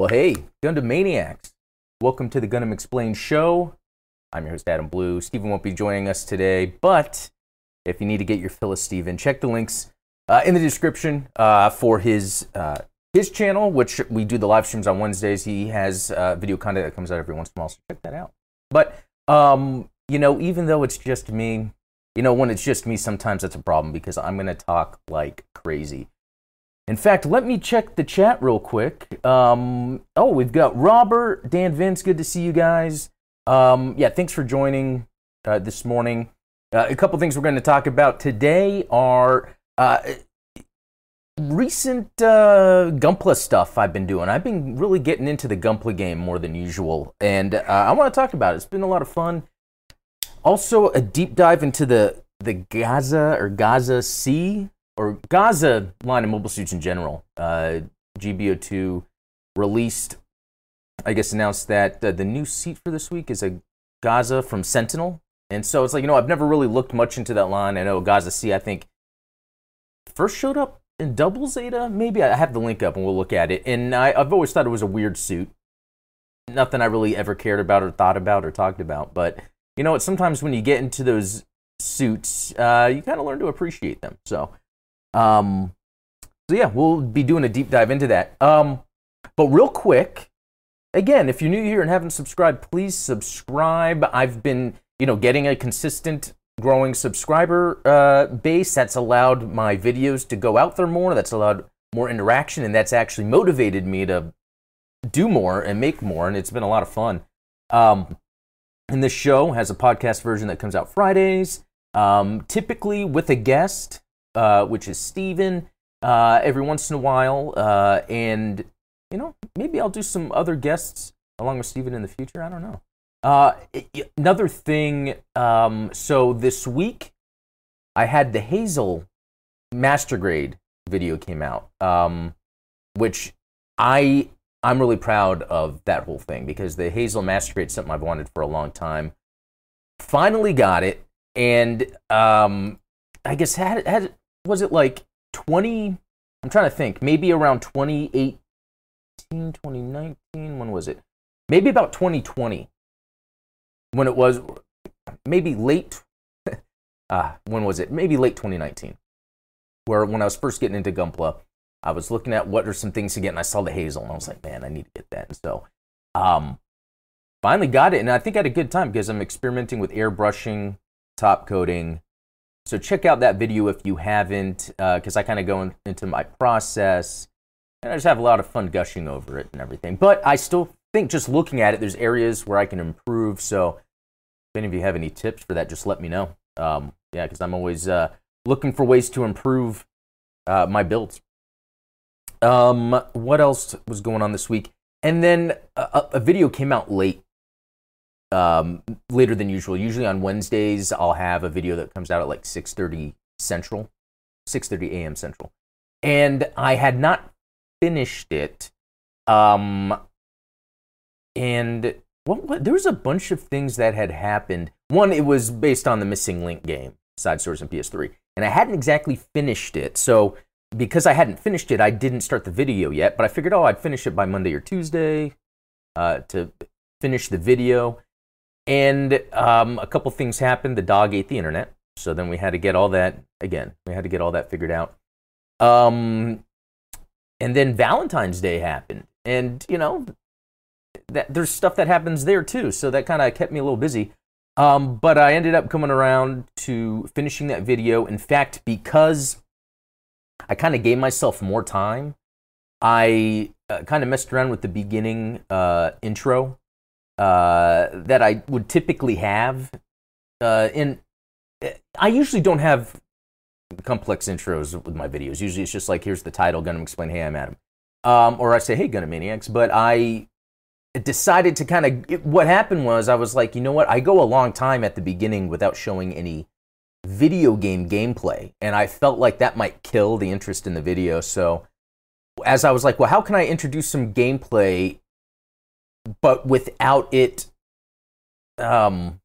Well, hey, Gundam Maniacs. Welcome to the Gundam Explained show. I'm your host, Adam Blue. Steven won't be joining us today, but if you need to get your fill of Steven, check the links uh, in the description uh, for his uh, his channel, which we do the live streams on Wednesdays. He has uh, video content that comes out every once in a while, so check that out. But, um, you know, even though it's just me, you know, when it's just me, sometimes that's a problem because I'm going to talk like crazy. In fact, let me check the chat real quick. Um, oh, we've got Robert, Dan Vince. Good to see you guys. Um, yeah, thanks for joining uh, this morning. Uh, a couple things we're going to talk about today are uh, recent uh, Gunpla stuff I've been doing. I've been really getting into the Gunpla game more than usual, and uh, I want to talk about it. It's been a lot of fun. Also, a deep dive into the the Gaza or Gaza C or Gaza line of mobile suits in general. Uh, GBO2 released, I guess, announced that uh, the new seat for this week is a Gaza from Sentinel. And so it's like, you know, I've never really looked much into that line. I know Gaza C, I think, first showed up in Double Zeta. Maybe I have the link up and we'll look at it. And I, I've always thought it was a weird suit. Nothing I really ever cared about or thought about or talked about. But you know what? Sometimes when you get into those suits, uh, you kind of learn to appreciate them. So um, so yeah, we'll be doing a deep dive into that. Um, but real quick, again, if you're new here and haven't subscribed, please subscribe. I've been, you know, getting a consistent growing subscriber uh, base. That's allowed my videos to go out there more. That's allowed more interaction, and that's actually motivated me to do more and make more. And it's been a lot of fun. Um, and this show has a podcast version that comes out Fridays, um, typically with a guest uh, which is Steven, uh, every once in a while. Uh, and, you know, maybe I'll do some other guests along with Steven in the future. I don't know. Uh, another thing, um, so this week I had the Hazel Master Grade video came out, um, which I I'm really proud of that whole thing because the Hazel Master Grade is something I've wanted for a long time. Finally got it, and um, I guess had had was it like 20 i'm trying to think maybe around 2018 2019 when was it? Maybe about 2020 when it was maybe late uh, when was it? Maybe late 2019 where when i was first getting into gunpla i was looking at what are some things to get and i saw the hazel and i was like man i need to get that. And so um finally got it and i think i had a good time because i'm experimenting with airbrushing top coating so check out that video if you haven't, because uh, I kind of go in, into my process, and I just have a lot of fun gushing over it and everything. But I still think just looking at it, there's areas where I can improve. So if any of you have any tips for that, just let me know. Um, yeah, because I'm always uh, looking for ways to improve uh, my builds. Um, what else was going on this week? And then a, a video came out late um, later than usual. Usually on Wednesdays, I'll have a video that comes out at like 6:30 Central, 6:30 a.m. Central, and I had not finished it. Um, and what, what, there was a bunch of things that had happened. One, it was based on the Missing Link game, Side Stories on PS3, and I hadn't exactly finished it. So because I hadn't finished it, I didn't start the video yet. But I figured, oh, I'd finish it by Monday or Tuesday uh, to finish the video. And um, a couple things happened. The dog ate the internet. So then we had to get all that, again, we had to get all that figured out. Um, and then Valentine's Day happened. And, you know, that, there's stuff that happens there too. So that kind of kept me a little busy. Um, but I ended up coming around to finishing that video. In fact, because I kind of gave myself more time, I uh, kind of messed around with the beginning uh, intro uh, that I would typically have. Uh, and I usually don't have complex intros with my videos. Usually it's just like, here's the title, Gundam Explain, hey, I'm Adam. Um, or I say, hey, Gundam Maniacs. But I decided to kind of, what happened was I was like, you know what? I go a long time at the beginning without showing any video game gameplay. And I felt like that might kill the interest in the video. So as I was like, well, how can I introduce some gameplay but without it um,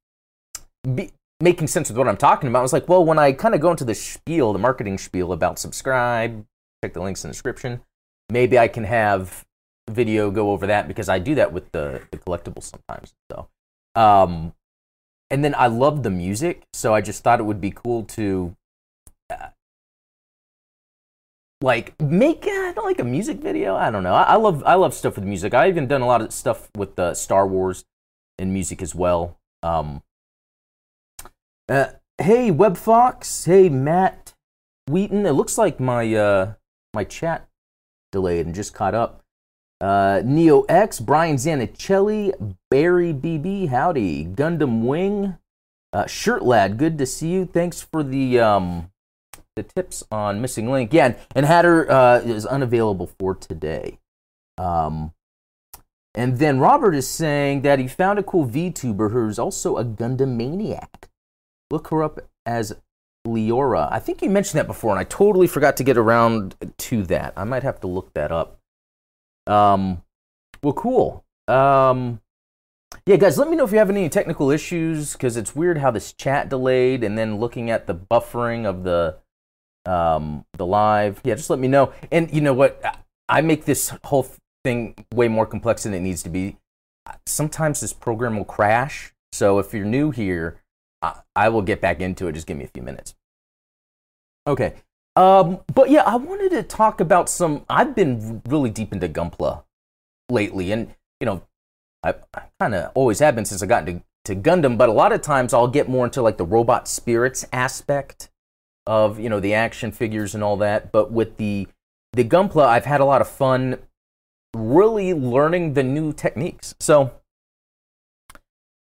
be, making sense with what I'm talking about. I was like, well, when I kind of go into the spiel, the marketing spiel about subscribe, check the links in the description, maybe I can have video go over that because I do that with the, the collectibles sometimes. So, um, and then I love the music, so I just thought it would be cool to like make uh, like a music video. I don't know. I, I, love I love stuff with music. I even done a lot of stuff with the Star Wars and music as well. Um, uh, hey Web Fox. Hey Matt Wheaton. It looks like my uh, my chat delayed and just caught up. Uh, Neo X, Brian Zanichelli, Barry BB, howdy, Gundam Wing, uh, Shirt Lad, good to see you. Thanks for the um, the tips on Missing Link. Yeah, and, and Hatter uh, is unavailable for today. Um, and then Robert is saying that he found a cool VTuber who's also a Gundam maniac. Look her up as Leora. I think you mentioned that before, and I totally forgot to get around to that. I might have to look that up. Um, well, cool. Um, yeah, guys, let me know if you have any technical issues because it's weird how this chat delayed, and then looking at the buffering of the um, the live. Yeah, just let me know. And you know what? I make this whole thing way more complex than it needs to be. Sometimes this program will crash. So if you're new here, I, I will get back into it. Just give me a few minutes. Okay. Um, but yeah, I wanted to talk about some. I've been really deep into Gunpla lately, and you know, I, I kind of always have been since I got into to Gundam. But a lot of times, I'll get more into like the robot spirits aspect of you know the action figures and all that. But with the the Gunpla, I've had a lot of fun, really learning the new techniques. So.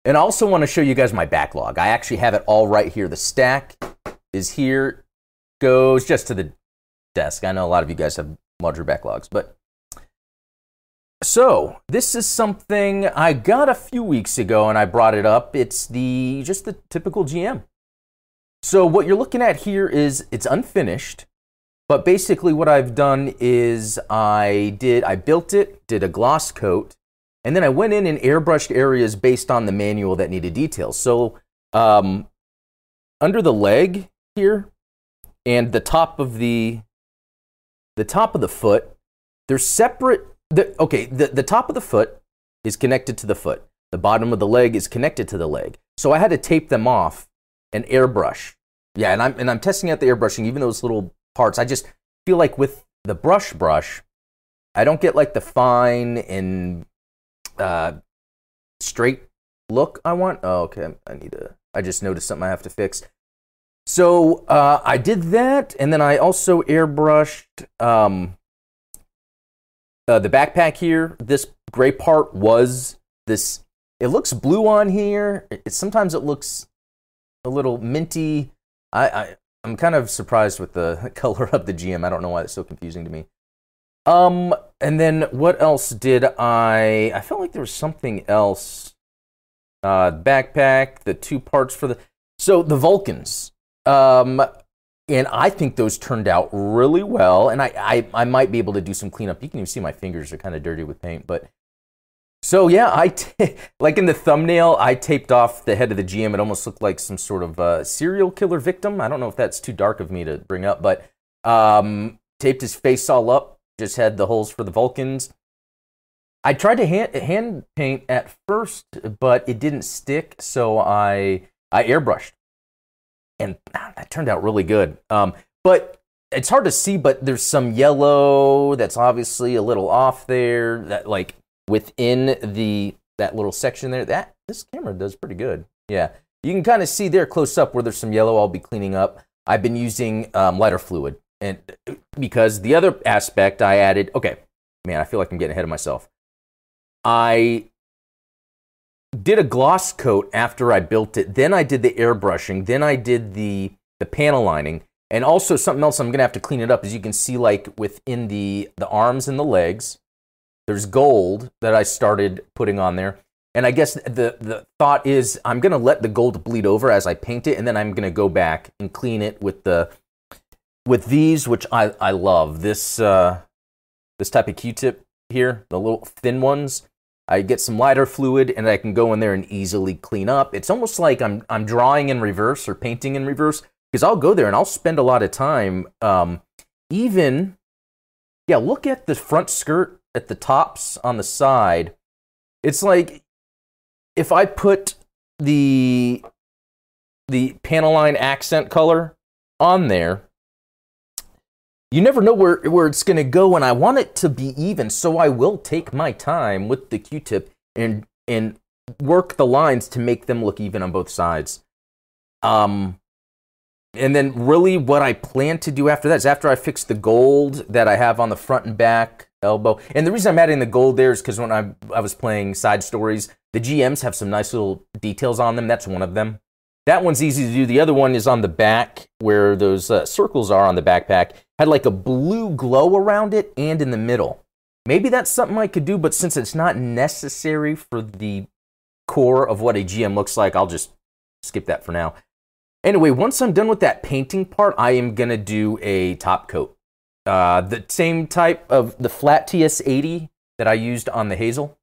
And I also want to show you guys my backlog. I actually have it all right here. The stack is here goes just to the desk. I know a lot of you guys have larger backlogs, but so this is something I got a few weeks ago and I brought it up. It's the just the typical GM. So what you're looking at here is it's unfinished, but basically what I've done is I did I built it, did a gloss coat, and then I went in and airbrushed areas based on the manual that needed details. So um, under the leg here, and the top of the the top of the foot they're separate the, okay the, the top of the foot is connected to the foot the bottom of the leg is connected to the leg so i had to tape them off and airbrush yeah and i'm and i'm testing out the airbrushing even those little parts i just feel like with the brush brush i don't get like the fine and uh, straight look i want oh okay i need to i just noticed something i have to fix so uh, I did that, and then I also airbrushed um, uh, the backpack here. This gray part was this. It looks blue on here. It, sometimes it looks a little minty. I, I I'm kind of surprised with the color of the GM. I don't know why it's so confusing to me. Um, and then what else did I? I felt like there was something else. Uh, backpack, the two parts for the. So the Vulcans. Um, and I think those turned out really well. And I, I, I might be able to do some cleanup. You can even see my fingers are kind of dirty with paint. But so yeah, I t- like in the thumbnail, I taped off the head of the GM. It almost looked like some sort of uh, serial killer victim. I don't know if that's too dark of me to bring up, but um, taped his face all up. Just had the holes for the Vulcans. I tried to hand, hand paint at first, but it didn't stick, so I I airbrushed and ah, that turned out really good. Um, but it's hard to see, but there's some yellow that's obviously a little off there. That like within the that little section there. That this camera does pretty good. Yeah, you can kind of see there close up where there's some yellow. I'll be cleaning up. I've been using um, lighter fluid, and because the other aspect I added. Okay, man, I feel like I'm getting ahead of myself. I did a gloss coat after I built it. Then I did the airbrushing. Then I did the the panel lining. And also something else I'm gonna have to clean it up. As you can see, like within the the arms and the legs, there's gold that I started putting on there. And I guess the the thought is I'm gonna let the gold bleed over as I paint it, and then I'm gonna go back and clean it with the with these, which I I love. This uh, this type of Q-tip here, the little thin ones. I get some lighter fluid and I can go in there and easily clean up. It's almost like I'm I'm drawing in reverse or painting in reverse because I'll go there and I'll spend a lot of time. Um, even yeah, look at the front skirt at the tops on the side, it's like if I put the the Panel Line accent color on there, you never know where, where it's going to go, and I want it to be even, so I will take my time with the Q-tip and and work the lines to make them look even on both sides. Um, and then really what I plan to do after that is after I fix the gold that I have on the front and back elbow. And the reason I'm adding the gold there is because when I, I was playing side stories, the GMs have some nice little details on them. That's one of them. That one's easy to do. The other one is on the back where those uh, circles are on the backpack. Had like a blue glow around it and in the middle. Maybe that's something I could do, but since it's not necessary for the core of what a GM looks like, I'll just skip that for now. Anyway, once I'm done with that painting part, I am going to do a top coat. Uh, the same type of the flat TS80 that I used on the Hazel.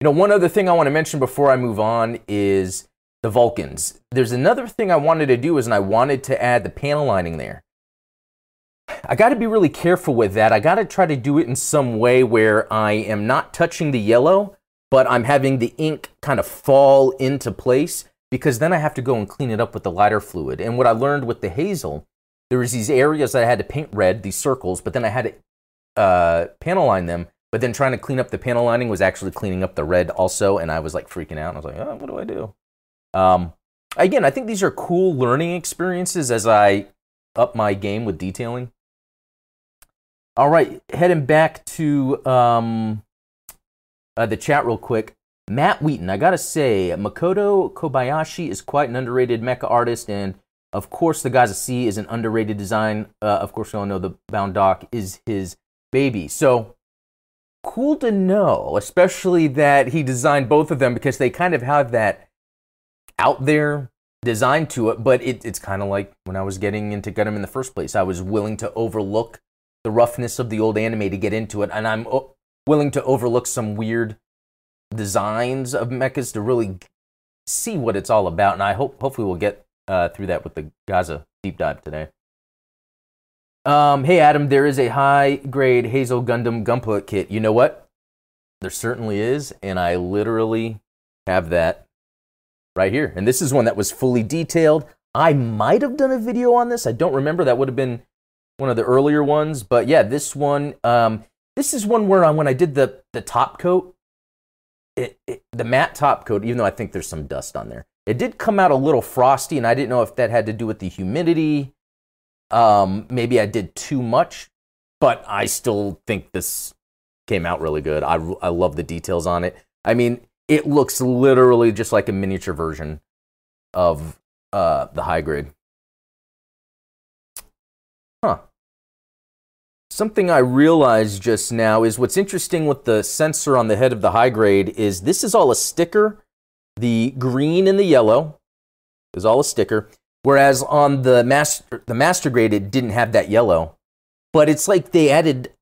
You know, one other thing I want to mention before I move on is the Vulcans. There's another thing I wanted to do is and I wanted to add the panel lining there. I got to be really careful with that. I got to try to do it in some way where I am not touching the yellow, but I'm having the ink kind of fall into place because then I have to go and clean it up with the lighter fluid. And what I learned with the hazel, there was these areas that I had to paint red, these circles, but then I had to uh, panel line them. But then trying to clean up the panel lining was actually cleaning up the red also, and I was like freaking out. I was like, oh, what do I do? Um, again, I think these are cool learning experiences as I up my game with detailing. All right, heading back to um, uh, the chat real quick. Matt Wheaton, I gotta say, Makoto Kobayashi is quite an underrated mecha artist, and of course, the Gaza C is an underrated design. Uh, of course, we all know the Bound-Doc is his baby. So cool to know, especially that he designed both of them because they kind of have that out there design to it. But it, it's kind of like when I was getting into Gundam in the first place, I was willing to overlook the roughness of the old anime to get into it, and I'm willing to overlook some weird designs of mechas to really see what it's all about. And I hope hopefully we'll get uh, through that with the Gaza deep dive today. Um, hey Adam, there is a high grade Hazel Gundam Gunpla kit. You know what? There certainly is, and I literally have that right here. And this is one that was fully detailed. I might have done a video on this. I don't remember. That would have been one of the earlier ones. But yeah, this one, um, this is one where I, when I did the the top coat, it, it, the matte top coat, even though I think there's some dust on there, it did come out a little frosty, and I didn't know if that had to do with the humidity. Um, maybe I did too much, but I still think this came out really good. I, I love the details on it. I mean, it looks literally just like a miniature version of uh, the high grade. Huh. Something I realized just now is what's interesting with the sensor on the head of the high grade is this is all a sticker. The green and the yellow is all a sticker. Whereas on the master, the master grade, it didn't have that yellow. But it's like they added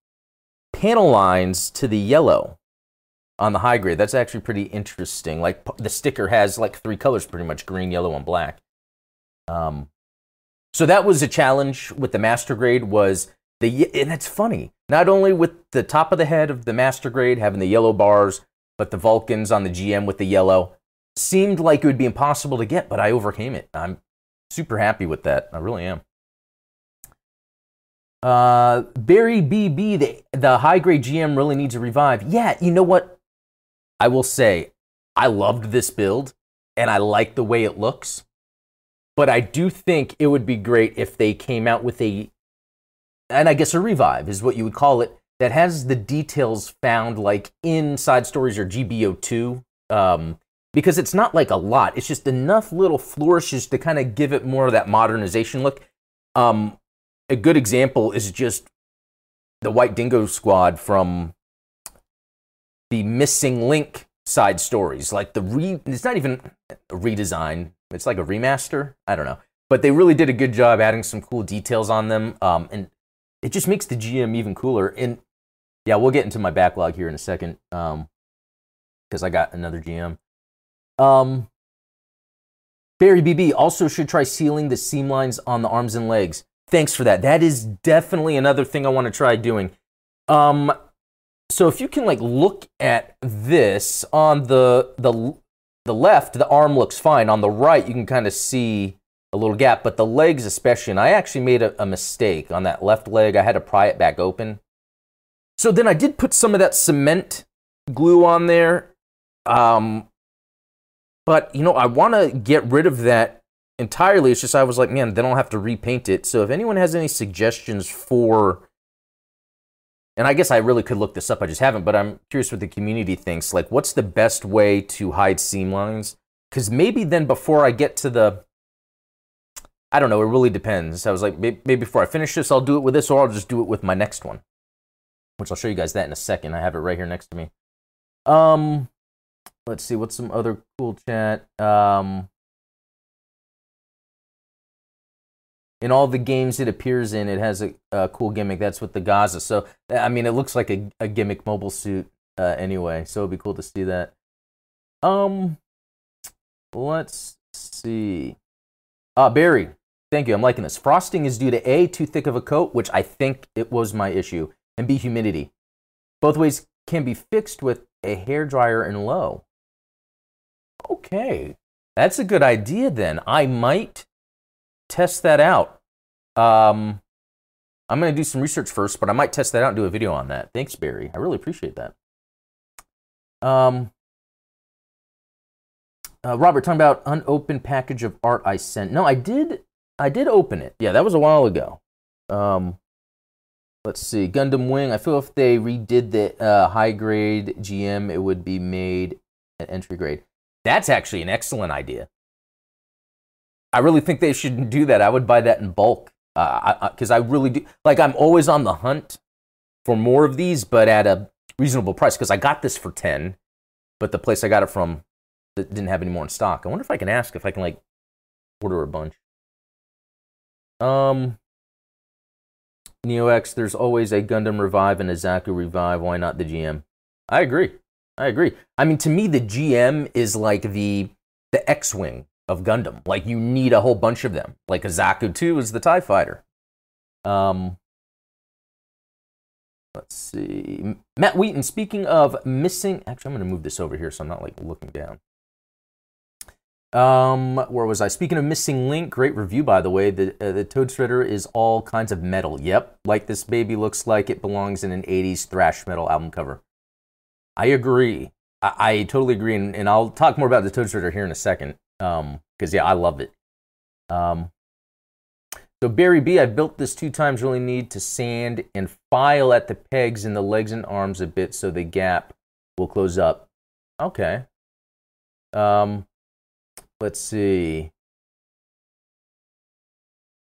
panel lines to the yellow on the high grade. That's actually pretty interesting. Like the sticker has like three colors pretty much green, yellow, and black. Um, so that was a challenge with the master grade was the, and it's funny. Not only with the top of the head of the master grade having the yellow bars, but the Vulcans on the GM with the yellow seemed like it would be impossible to get, but I overcame it. I'm super happy with that. I really am. Uh, Barry BB, the, the high grade GM really needs a revive. Yeah, you know what? I will say, I loved this build and I like the way it looks. But I do think it would be great if they came out with a and I guess a revive is what you would call it, that has the details found like in side stories or GBO2. Um, because it's not like a lot, it's just enough little flourishes to kind of give it more of that modernization look. Um, a good example is just the White Dingo Squad from the Missing Link side stories. Like the re, it's not even a redesign; it's like a remaster. I don't know, but they really did a good job adding some cool details on them. Um, and it just makes the GM even cooler. And yeah, we'll get into my backlog here in a second because um, I got another GM. Um, Barry BB also should try sealing the seam lines on the arms and legs. Thanks for that. That is definitely another thing I want to try doing. Um, so if you can like look at this on the the the left, the arm looks fine. On the right, you can kind of see a little gap, but the legs especially, and I actually made a, a mistake on that left leg. I had to pry it back open. So then I did put some of that cement glue on there. Um, but you know, I want to get rid of that entirely. It's just I was like, man, then I'll have to repaint it. So if anyone has any suggestions for and I guess I really could look this up, I just haven't, but I'm curious what the community thinks. Like, what's the best way to hide seam lines? Because maybe then before I get to the, I don't know, it really depends. I was like, maybe before I finish this, I'll do it with this, or I'll just do it with my next one, which I'll show you guys that in a second. I have it right here next to me. Um, let's see, what's some other cool chat? Um, in all the games it appears in, it has a, a, cool gimmick. That's with the Gaza. So I mean, it looks like a, a gimmick mobile suit uh, anyway. So it'd be cool to see that. Um, let's see. Uh, Barry, thank you. I'm liking this. Frosting is due to a too thick of a coat, which I think it was my issue, and b humidity. Both ways can be fixed with a hair dryer and low. Okay, that's a good idea. Then I might test that out. Um, I'm going to do some research first, but I might test that out and do a video on that. Thanks, Barry. I really appreciate that. Um, uh, Robert, talking about unopened package of art I sent. No, I did. I did open it. Yeah, that was a while ago. Um, let's see. Gundam Wing. I feel if they redid the uh, high grade GM, it would be made at entry grade. That's actually an excellent idea. I really think they should do that. I would buy that in bulk because uh, I, I, I, really do. Like I'm always on the hunt for more of these, but at a reasonable price. Because I got this for ten, but the place I got it from didn't have any more in stock. I wonder if I can ask if I can like order a bunch. Um, Neo X, there's always a Gundam revive and a Zaku revive. Why not the GM? I agree. I agree. I mean, to me, the GM is like the the X-wing of Gundam. Like you need a whole bunch of them. Like a Zaku 2 is the TIE fighter. Um, let's see. Matt Wheaton, speaking of missing, actually, I'm going to move this over here so I'm not like looking down. Um, where was I? Speaking of missing link, great review by the way. The uh, the Toad Shredder is all kinds of metal. Yep, like this baby looks like it belongs in an '80s thrash metal album cover. I agree. I, I totally agree, and, and, I'll talk more about the Toad Shredder here in a second. Um, because yeah, I love it. Um, so Barry B, I built this two times. Really need to sand and file at the pegs in the legs and arms a bit so the gap will close up. Okay. Um, let's see.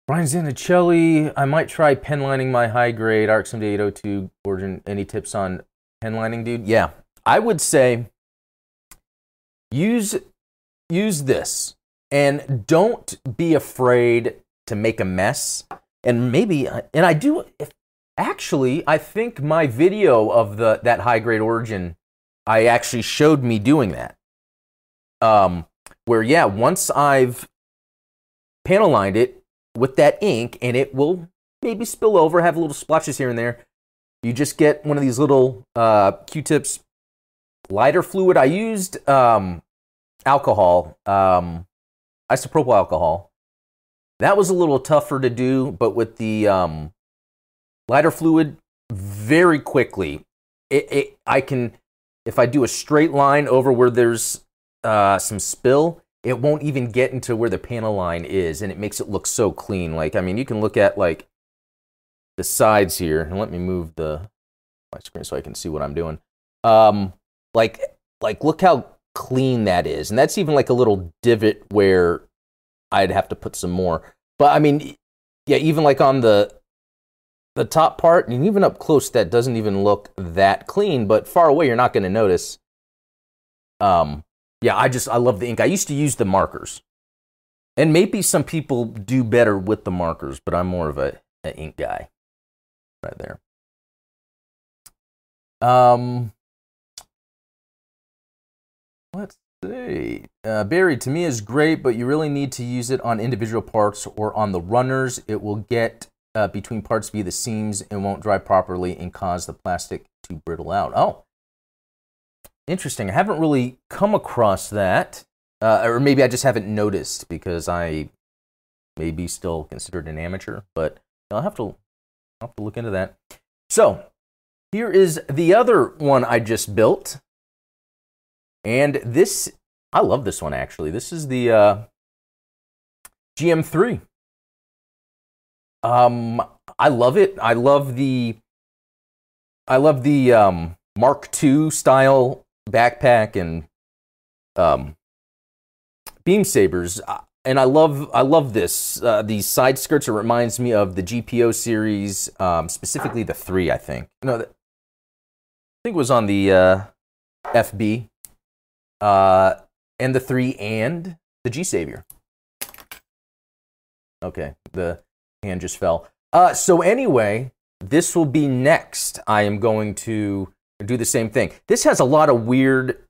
Brian Zanicelli, I might try pen lining my high grade RX-78-02 origin. Any tips on pen lining, dude? Yeah, I would say use use this and don't be afraid to make a mess. And maybe, and I do, if, actually, I think my video of the that high grade origin, I actually showed me doing that. Um, where yeah, once I've panel lined it with that ink, and it will maybe spill over, have little splotches here and there. You just get one of these little uh, Q-tips, lighter fluid. I used um, alcohol, um, isopropyl alcohol. That was a little tougher to do, but with the um, lighter fluid, very quickly, it, it, I can, if I do a straight line over where there's uh, some spill, it won't even get into where the panel line is, and it makes it look so clean. Like, I mean, you can look at like the sides here, and let me move the my screen so I can see what I'm doing. Um, like, like look how clean that is. And that's even like a little divot where I'd have to put some more. But I mean, yeah, even like on the the top part and even up close that doesn't even look that clean, but far away you're not going to notice. Um yeah, I just I love the ink. I used to use the markers. And maybe some people do better with the markers, but I'm more of a, a ink guy. Right there. Um Let's see. Uh, Barry, to me is great, but you really need to use it on individual parts or on the runners. It will get uh, between parts via the seams and won't dry properly and cause the plastic to brittle out. Oh, interesting. I haven't really come across that, uh, or maybe I just haven't noticed because I may be still considered an amateur. But I'll have to I'll have to look into that. So here is the other one I just built, and this I love this one actually. This is the uh, GM3. Um, I love it. I love the I love the um, Mark II style backpack and um, beam sabers, uh, and I love I love this. Uh, these side skirts. It reminds me of the GPO series, um, specifically the three. I think no, I think it was on the uh, FB, uh, and the three and the G Savior. Okay, the hand just fell. Uh, so anyway, this will be next. I am going to do the same thing. This has a lot of weird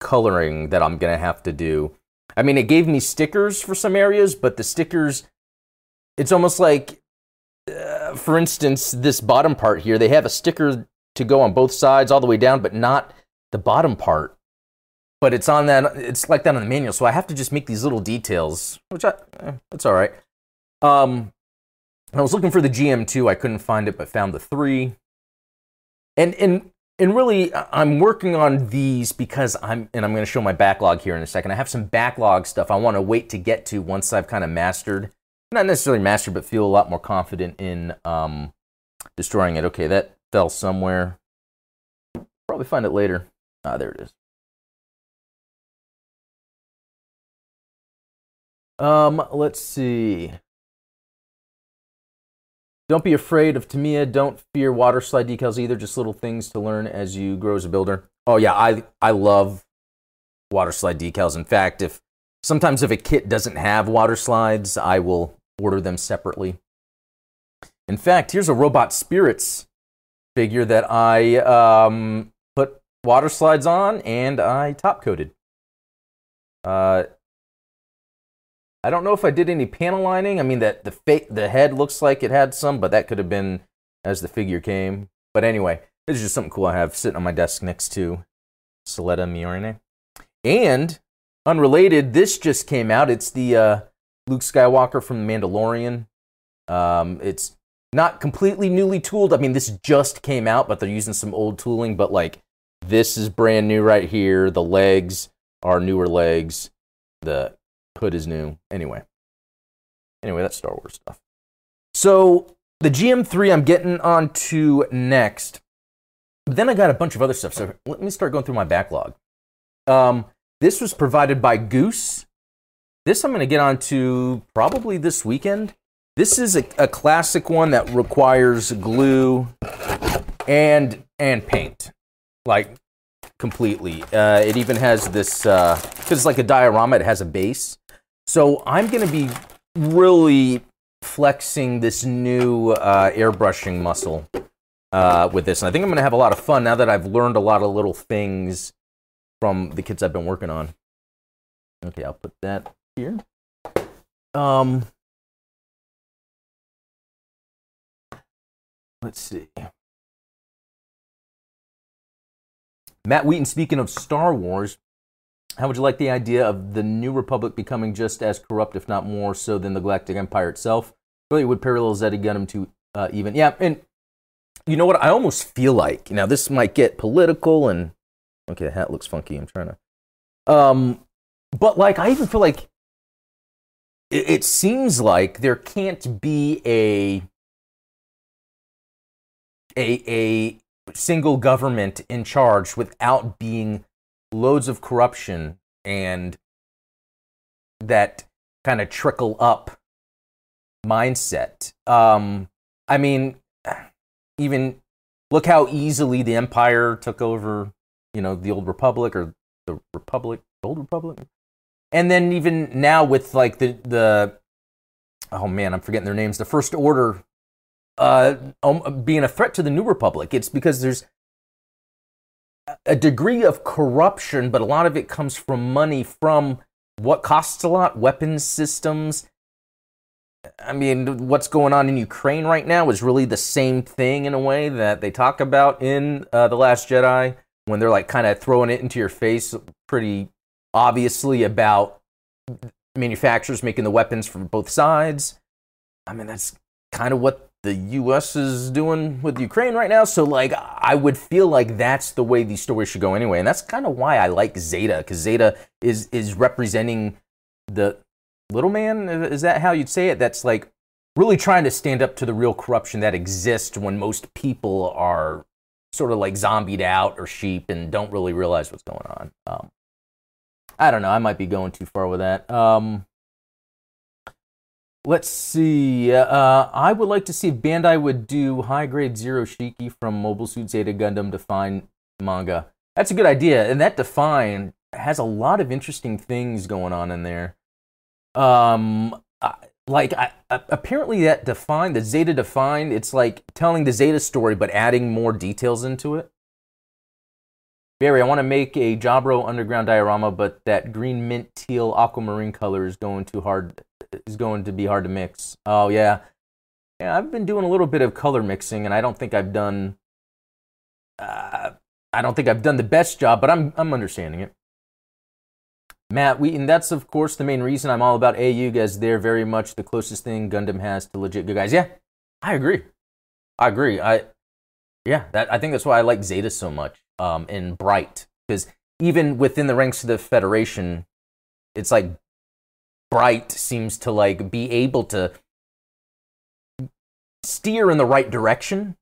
coloring that I'm going to have to do. I mean, it gave me stickers for some areas, but the stickers, it's almost like, uh, for instance, this bottom part here, they have a sticker to go on both sides all the way down, but not the bottom part. But it's on that, it's like that on the manual. So I have to just make these little details, which I, eh, that's all right. Um, I was looking for the GM2. I couldn't find it, but found the three. And and and really, I'm working on these because I'm and I'm going to show my backlog here in a second. I have some backlog stuff I want to wait to get to once I've kind of mastered, not necessarily mastered, but feel a lot more confident in um, destroying it. Okay, that fell somewhere. Probably find it later. Ah, there it is. Um, let's see. Don't be afraid of Tamiya. Don't fear water slide decals either. Just little things to learn as you grow as a builder. Oh yeah, I I love water slide decals. In fact, if sometimes if a kit doesn't have water slides, I will order them separately. In fact, here's a Robot Spirits figure that I um, put water slides on and I top coated. Uh, I don't know if I did any panel lining. I mean, that the fa- the head looks like it had some, but that could have been as the figure came. But anyway, this is just something cool I have sitting on my desk next to Suletta Miorine. And unrelated, this just came out. It's the uh, Luke Skywalker from The Mandalorian. Um, it's not completely newly tooled. I mean, this just came out, but they're using some old tooling. But like, this is brand new right here. The legs are newer legs. The Hood is new. Anyway. Anyway, that's Star Wars stuff. So the GM3 I'm getting on to next. Then I got a bunch of other stuff. So let me start going through my backlog. Um, this was provided by Goose. This I'm going to get on to probably this weekend. This is a, a classic one that requires glue and and paint, like completely. Uh, it even has this because uh, it's like a diorama. It has a base, so I'm going to be really flexing this new uh, airbrushing muscle uh, with this. And I think I'm going to have a lot of fun now that I've learned a lot of little things from the kits I've been working on. Okay, I'll put that here. Um, let's see. Matt Wheaton, speaking of Star Wars, how would you like the idea of the New Republic becoming just as corrupt, if not more so, than the Galactic Empire itself? Really would parallel Zeta Gundam to uh, even. Yeah, and you know what? I almost feel like now this might get political and okay, the hat looks funky. I'm trying to, um, but like I even feel like it, it seems like there can't be a a a single government in charge without being loads of corruption and that kind of trickle up mindset. Um, I mean, even look how easily the empire took over, you know, the old republic or the republic, old republic, and then even now with like the the oh man, I'm forgetting their names. The first order uh, um, being a threat to the new republic. It's because there's a degree of corruption, but a lot of it comes from money from what costs a lot weapons systems. I mean, what's going on in Ukraine right now is really the same thing in a way that they talk about in uh, The Last Jedi when they're like kind of throwing it into your face pretty obviously about manufacturers making the weapons from both sides. I mean, that's kind of what the US is doing with Ukraine right now. So, like, I would feel like that's the way these stories should go anyway. And that's kind of why I like Zeta, because Zeta is, is representing the little man. Is that how you'd say it? That's like really trying to stand up to the real corruption that exists when most people are sort of like zombied out or sheep and don't really realize what's going on. Um, I don't know. I might be going too far with that. Um, let's see. Uh, I would like to see if Bandai would do high grade Zero Shiki from Mobile Suit Zeta Gundam Define manga. That's a good idea. And that Define has a lot of interesting things going on in there. Um, like I, apparently that Define, the Zeta Define, it's like telling the Zeta story but adding more details into it. Barry, I want to make a Jaburo underground diorama, but that green mint teal aquamarine color is going too hard. Is going to be hard to mix. Oh yeah, yeah. I've been doing a little bit of color mixing, and I don't think I've done. Uh, I don't think I've done the best job, but I'm I'm understanding it. Matt and that's of course the main reason I'm all about AEUG guys. They're very much the closest thing Gundam has to legit good guys. Yeah, I agree. I agree. I yeah, that I think that's why I like Zeta so much um, in Bright because even within the ranks of the Federation, it's like Bright seems to like be able to steer in the right direction,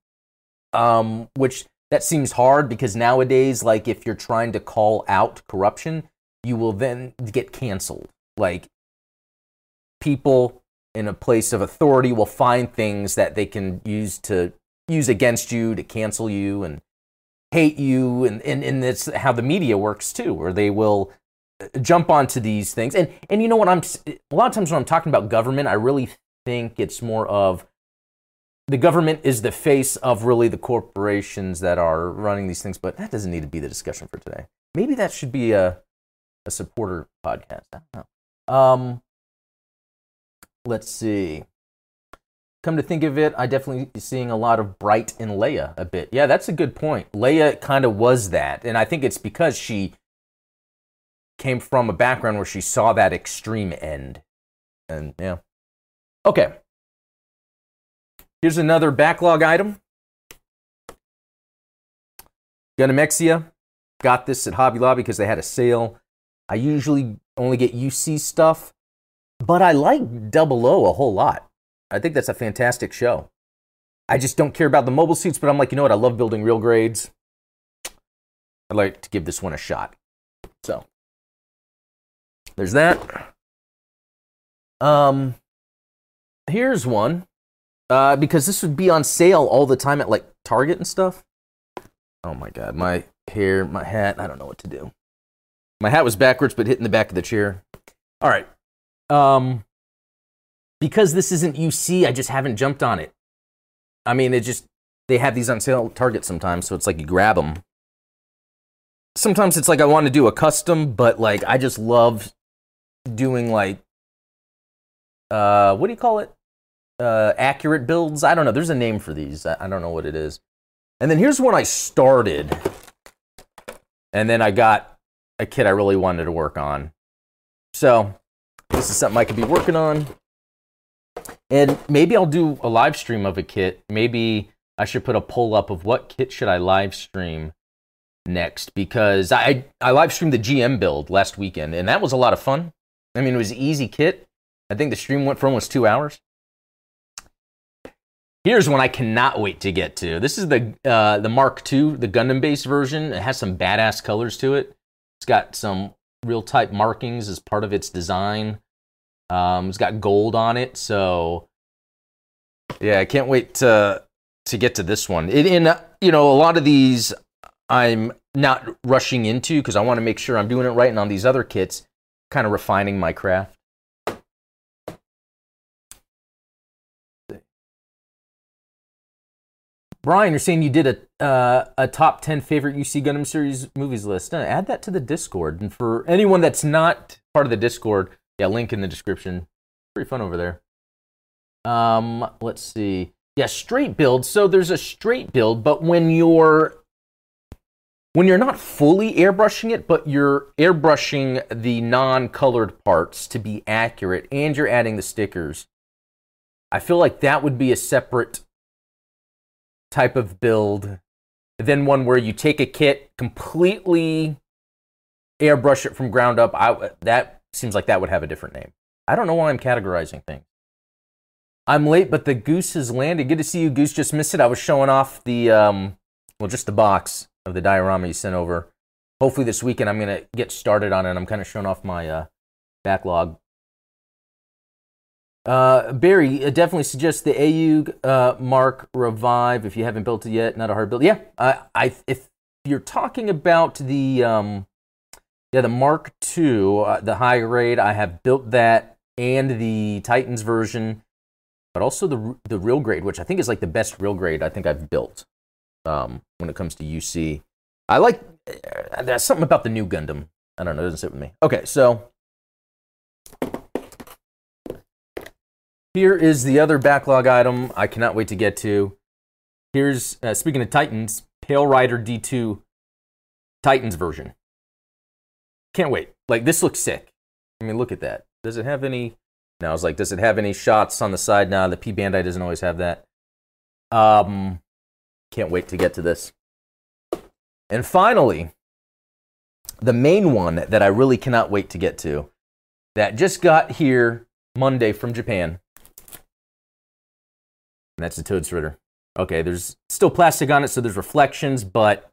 um, which that seems hard because nowadays, like if you're trying to call out corruption, you will then get canceled. Like people in a place of authority will find things that they can use to use against you to cancel you and hate you and, and, and it's how the media works too where they will jump onto these things. And and you know what i'm a lot of times when i'm talking about government i really think it's more of the government is the face of really the corporations that are running these things but that doesn't need to be the discussion for today. Maybe that should be a, a supporter podcast. I don't know. Um, let's see. Come to think of it, I definitely seeing a lot of Bright in Leia a bit. Yeah, that's a good point. Leia kind of was that, and I think it's because she came from a background where she saw that extreme end. And yeah. Okay. Here's another backlog item. Gundam Exia. Got this at Hobby Lobby because they had a sale. I usually only get UC stuff, but I like Double O a whole lot. I think that's a fantastic show. I just don't care about the mobile suits, but I'm like, you know what? I love building real grades. I'd like to give this one a shot. There's that. Um, here's one. Uh, because this would be on sale all the time at like Target and stuff. Oh my god, my hair, my hat, I don't know what to do. My hat was backwards, but hitting the back of the chair. All right. Um, because this isn't UC, I just haven't jumped on it. I mean, it just they have these on sale at Target sometimes, so it's like you grab them. Sometimes it's like I want to do a custom, but like I just love doing like uh what do you call it? Uh accurate builds. I don't know. There's a name for these. I, I don't know what it is. And then here's when I started. And then I got a kit I really wanted to work on. So this is something I could be working on. And maybe I'll do a live stream of a kit. Maybe I should put a poll up of what kit should I live stream next because I I live streamed the GM build last weekend and that was a lot of fun. I mean, it was easy kit. I think the stream went for almost two hours. Here's one I cannot wait to get to. This is the uh, the Mark II, the Gundam based version. It has some badass colors to it. It's got some real type markings as part of its design. Um, it's got gold on it, so yeah, I can't wait to to get to this one. It, in you know, a lot of these I'm not rushing into because I want to make sure I'm doing it right, and on these other kits, kind of refining my craft. Brian, you're saying you did a uh, a top ten favorite UC Gundam series movies list. Uh, add that to the Discord, and for anyone that's not part of the Discord, yeah, link in the description. Pretty fun over there. Um, let's see. Yeah, straight build. So there's a straight build, but when you're when you're not fully airbrushing it, but you're airbrushing the non-colored parts to be accurate, and you're adding the stickers, I feel like that would be a separate type of build than one where you take a kit completely airbrush it from ground up. I, that seems like that would have a different name. I don't know why I'm categorizing things. I'm late, but the goose has landed. Good to see you, Goose. Just missed it. I was showing off the, um, well, just the box of the diorama you sent over. Hopefully this weekend I'm going to get started on it. I'm kind of showing off my uh, backlog. Uh, Barry definitely suggests the AEUG uh, Mark Revive if you haven't built it yet. Not a hard build. Yeah, I, I if you're talking about the um, yeah the Mark II, uh, the high grade, I have built that and the Titans version, but also the the real grade, which I think is like the best real grade I think I've built um, when it comes to UC. I like uh, there's something about the new Gundam. I don't know, it doesn't sit with me. Okay, so Here is the other backlog item I cannot wait to get to. Here's, uh, speaking of Titans, Pale Rider D2 Titans version. Can't wait. Like, this looks sick. I mean, look at that. Does it have any... No, I was like, does it have any shots on the side? Nah, the P Bandai doesn't always have that. Um, can't wait to get to this. And finally, the main one that I really cannot wait to get to, that just got here Monday from Japan, and that's the Todesritter. Okay, there's still plastic on it, so there's reflections, but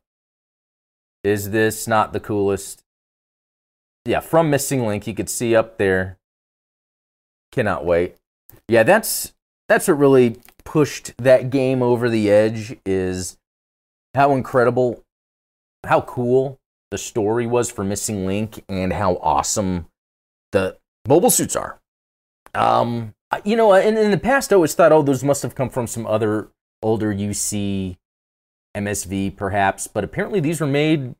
is this not the coolest? Yeah, from Missing Link, you could see up there. Cannot wait. Yeah, that's that's what really pushed that game over the edge is how incredible, how cool the story was for Missing Link and how awesome the mobile suits are. Um, you know, in, in the past, I always thought, oh, those must have come from some other older UC MSV, perhaps. But apparently, these were made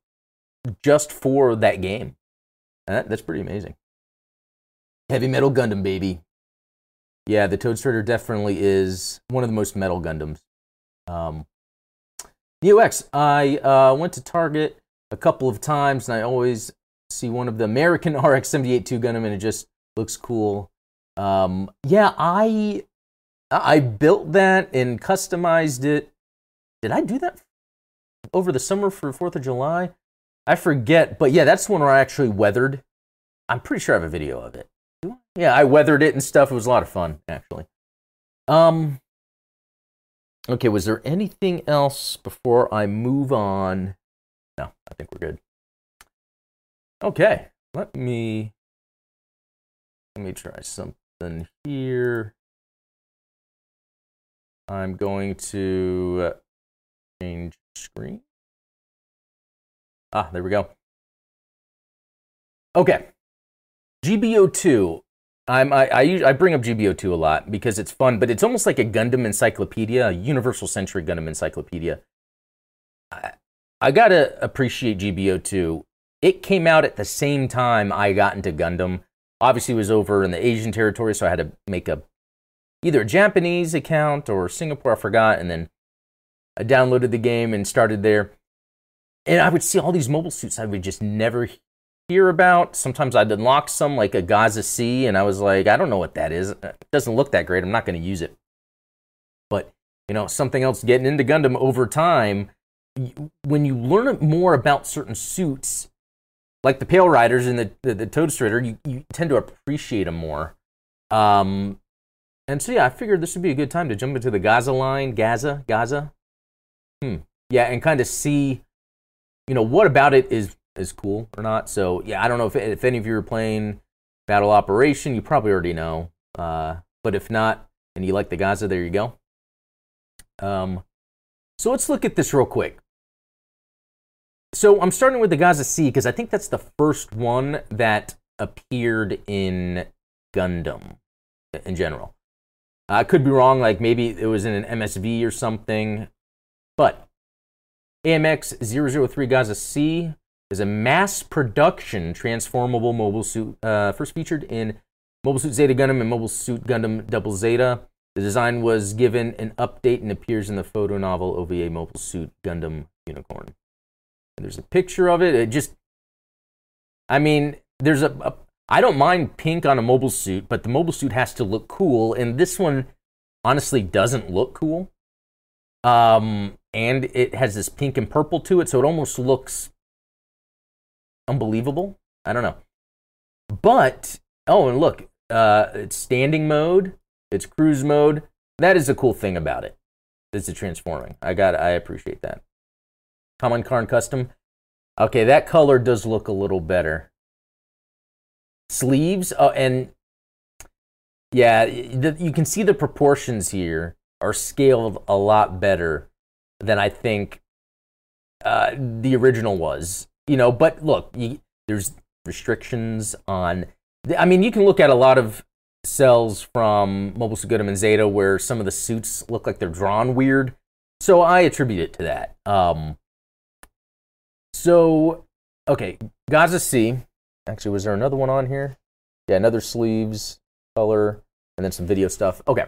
just for that game. That, that's pretty amazing. Heavy Metal Gundam, baby. Yeah, the Toad Todesritter definitely is one of the most metal Gundams. Um, Neo-X, I uh, went to Target a couple of times, and I always see one of the American RX-78-2 Gundam, and it just looks cool. Um, yeah, I I built that and customized it. Did I do that over the summer for Fourth of July? I forget, but yeah, that's one where I actually weathered. I'm pretty sure I have a video of it. Yeah, I weathered it and stuff. It was a lot of fun, actually. Um. Okay, was there anything else before I move on? No, I think we're good. Okay, let me let me try something here, I'm going to change screen. Ah, there we go. Okay. GBO2. I'm, I, I, I bring up GBO2 a lot because it's fun, but it's almost like a Gundam encyclopedia, a Universal Century Gundam encyclopedia. I, I gotta appreciate GBO2. It came out at the same time I got into Gundam obviously was over in the Asian territory, so I had to make a either a Japanese account or Singapore, I forgot, and then I downloaded the game and started there. And I would see all these mobile suits I would just never hear about. Sometimes I'd unlock some like a Gaza C, and I was like, I don't know what that is. It doesn't look that great. I'm not going to use it. But you know, something else getting into Gundam over time. When you learn more about certain suits, like the Pale Riders and the the, the Todesritter, you, you tend to appreciate them more. Um, and so yeah, I figured this would be a good time to jump into the Gaza line, Gaza, Gaza. Hmm. Yeah, and kind of see, you know, what about it is is cool or not. So yeah, I don't know if if any of you are playing Battle Operation, you probably already know. Uh, but if not, and you like the Gaza, there you go. Um, so let's look at this real quick. So I'm starting with the Gaza C because I think that's the first one that appeared in Gundam in general. I could be wrong, like maybe it was in an MSV or something. But AMX 003 Gaza C is a mass production transformable mobile suit, uh, first featured in Mobile Suit Zeta Gundam and Mobile Suit Gundam Double Zeta. The design was given an update and appears in the photo novel OVA Mobile Suit Gundam Unicorn. And there's a picture of it. It just, I mean, there's a, a I don't mind pink on a mobile suit, but the mobile suit has to look cool, and this one honestly doesn't look cool. Um, and it has this pink and purple to it, so it almost looks unbelievable. I don't know. But oh, and look, uh, it's standing mode, it's cruise mode. That is a cool thing about it. It's a transforming. I got. I appreciate that. Haman Karn and Custom. Okay, that color does look a little better. Sleeves, uh, and yeah, the, you can see the proportions here are scaled a lot better than I think uh, the original was. You know, but look, you, there's restrictions on. I mean, you can look at a lot of cells from Mobile Suit Gundam and Zeta where some of the suits look like they're drawn weird. So I attribute it to that. Um, so, okay, Gaza C. Actually, was there another one on here? Yeah, another sleeves color, and then some video stuff. Okay.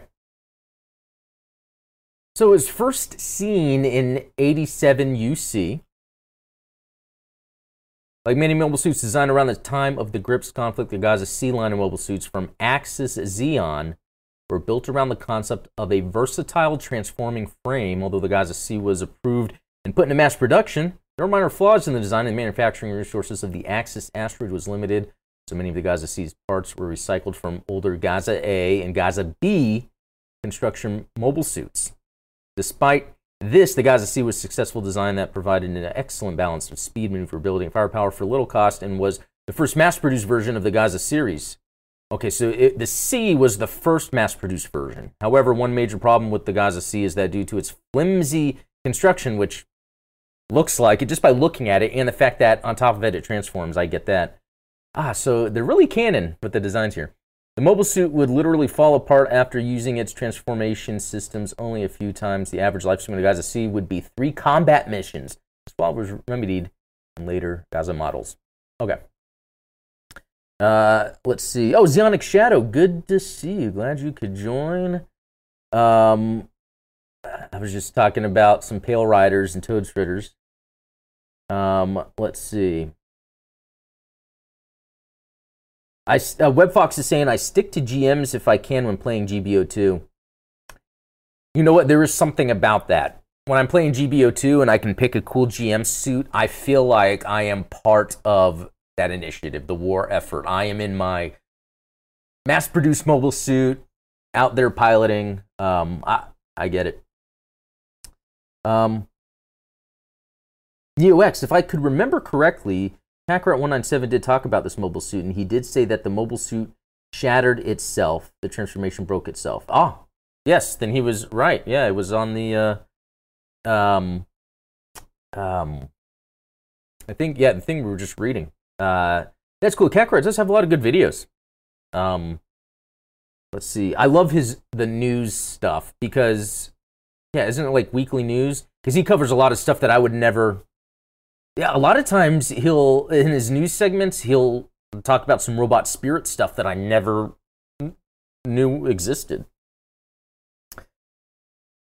So it was first seen in 87 UC. Like many mobile suits designed around the time of the Gryps conflict, the Gaza C line of mobile suits from Axis Zeon were built around the concept of a versatile transforming frame. Although the Gaza C was approved and put into mass production, there were minor flaws in the design and manufacturing resources of the Axis asteroid was limited. So many of the Gaza C's parts were recycled from older Gaza A and Gaza B construction mobile suits. Despite this, the Gaza C was a successful design that provided an excellent balance of speed, maneuverability, and firepower for little cost and was the first mass produced version of the Gaza series. Okay, so it, the C was the first mass produced version. However, one major problem with the Gaza C is that due to its flimsy construction, which looks like it just by looking at it, and the fact that on top of it it transforms, I get that. Ah, so they're really canon with the designs here. The mobile suit would literally fall apart after using its transformation systems only a few times. The average lifespan of the Gaza C would be three combat missions. This flaw was remedied in later Gaza models. Okay. Uh, let's see. Oh, Zeonic Shadow, good to see you. Glad you could join. Um, I was just talking about some Pale Riders and Todesritters. Um, let's see. I, uh, WebFox is saying I stick to GMs if I can when playing GBO2. You know what? There is something about that. When I'm playing GBO2 and I can pick a cool GM suit, I feel like I am part of that initiative, the war effort. I am in my mass produced mobile suit, out there piloting. Um, I, I get it. Um, UX, if I could remember correctly, Kakarot197 did talk about this mobile suit, and he did say that the mobile suit shattered itself. The transformation broke itself. Ah, yes, then he was right. Yeah, it was on the. Uh, um, um, I think yeah, the thing we were just reading. Uh, that's cool. Kakarot does have a lot of good videos. Um, let's see. I love his the news stuff because yeah, isn't it like weekly news? Because he covers a lot of stuff that I would never yeah, a lot of times he'll in his news segments he'll talk about some robot spirit stuff that I never knew existed.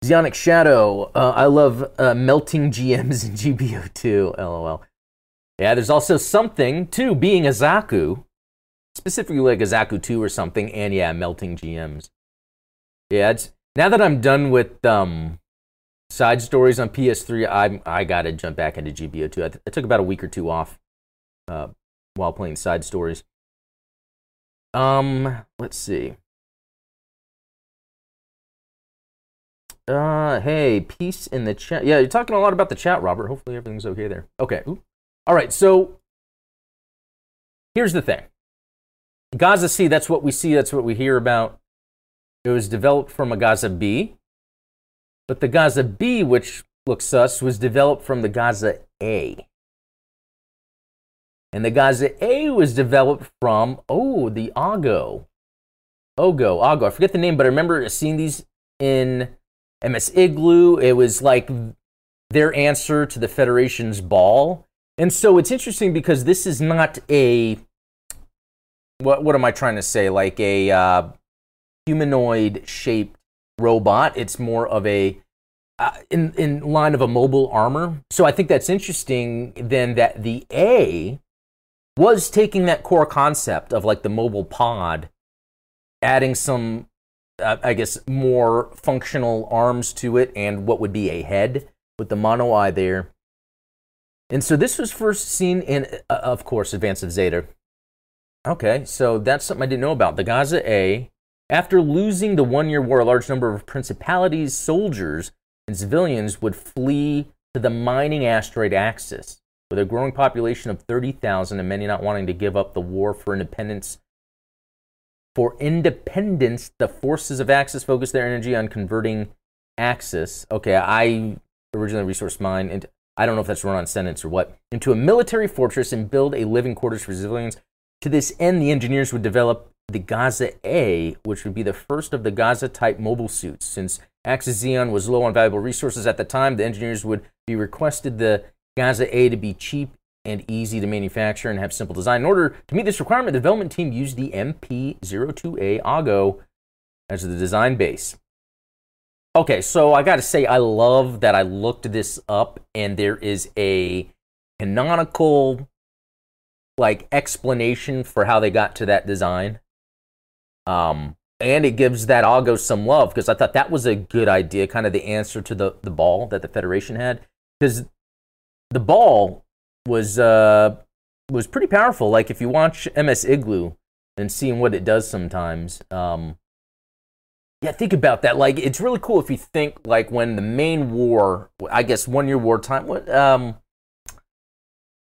Zeonic Shadow. Uh, I love uh, melting GMs in GBO2. LOL. Yeah, there's also something to being a Zaku, specifically like a Zaku 2 or something, and yeah, melting GMs. Yeah, now that I'm done with um, Side stories on PS3, I I got to jump back into GBO2. I, th- I, took about a week or two off uh, while playing side stories. Um, let's see. Uh, hey, peace in the chat. Yeah, you're talking a lot about the chat, Robert. Hopefully everything's okay there. Okay. Ooh. All right. So here's the thing. Gaza C, that's what we see. That's what we hear about. It was developed from a Gaza B. But the Gaza B, which looks sus, was developed from the Gaza A. And the Gaza A was developed from, oh, the Oggo. Oggo, Oggo. I forget the name, but I remember seeing these in MS Igloo. It was like their answer to the Federation's ball. And so it's interesting because this is not a, what, what am I trying to say? Like a uh, humanoid shaped robot. It's more of a uh, in in line of a mobile armor. So I think that's interesting. Then that the A was taking that core concept of like the mobile pod, adding some, uh, I guess, more functional arms to it, and what would be a head with the mono eye there. And so this was first seen in, uh, of course, Advance of Zeta. Okay, so that's something I didn't know about. The Gaza A, after losing the one year war, a large number of principalities' soldiers and civilians would flee to the mining asteroid Axis. With a growing population of 30,000 and many not wanting to give up the war for independence, for independence, the forces of Axis focused their energy on converting Axis. Okay, I originally resource mine, and I don't know if that's run on sentence or what, into a military fortress and build a living quarters for civilians. To this end, the engineers would develop the Gaza A, which would be the first of the Gaza type mobile suits. Since Axis Zeon was low on valuable resources at the time, the engineers would be requested the Gaza A to be cheap and easy to manufacture and have simple design. In order to meet this requirement, the development team used the MP02A Oggo as the design base. Okay, so I got to say, I love that I looked this up and there is a canonical like explanation for how they got to that design. Um, and it gives that Oggo some love because I thought that was a good idea, kind of the answer to the, the ball that the Federation had. Because the ball was uh, was pretty powerful. Like if you watch MS Igloo and seeing what it does sometimes, um, yeah, think about that. Like it's really cool if you think like when the main war, I guess one year war time, what um,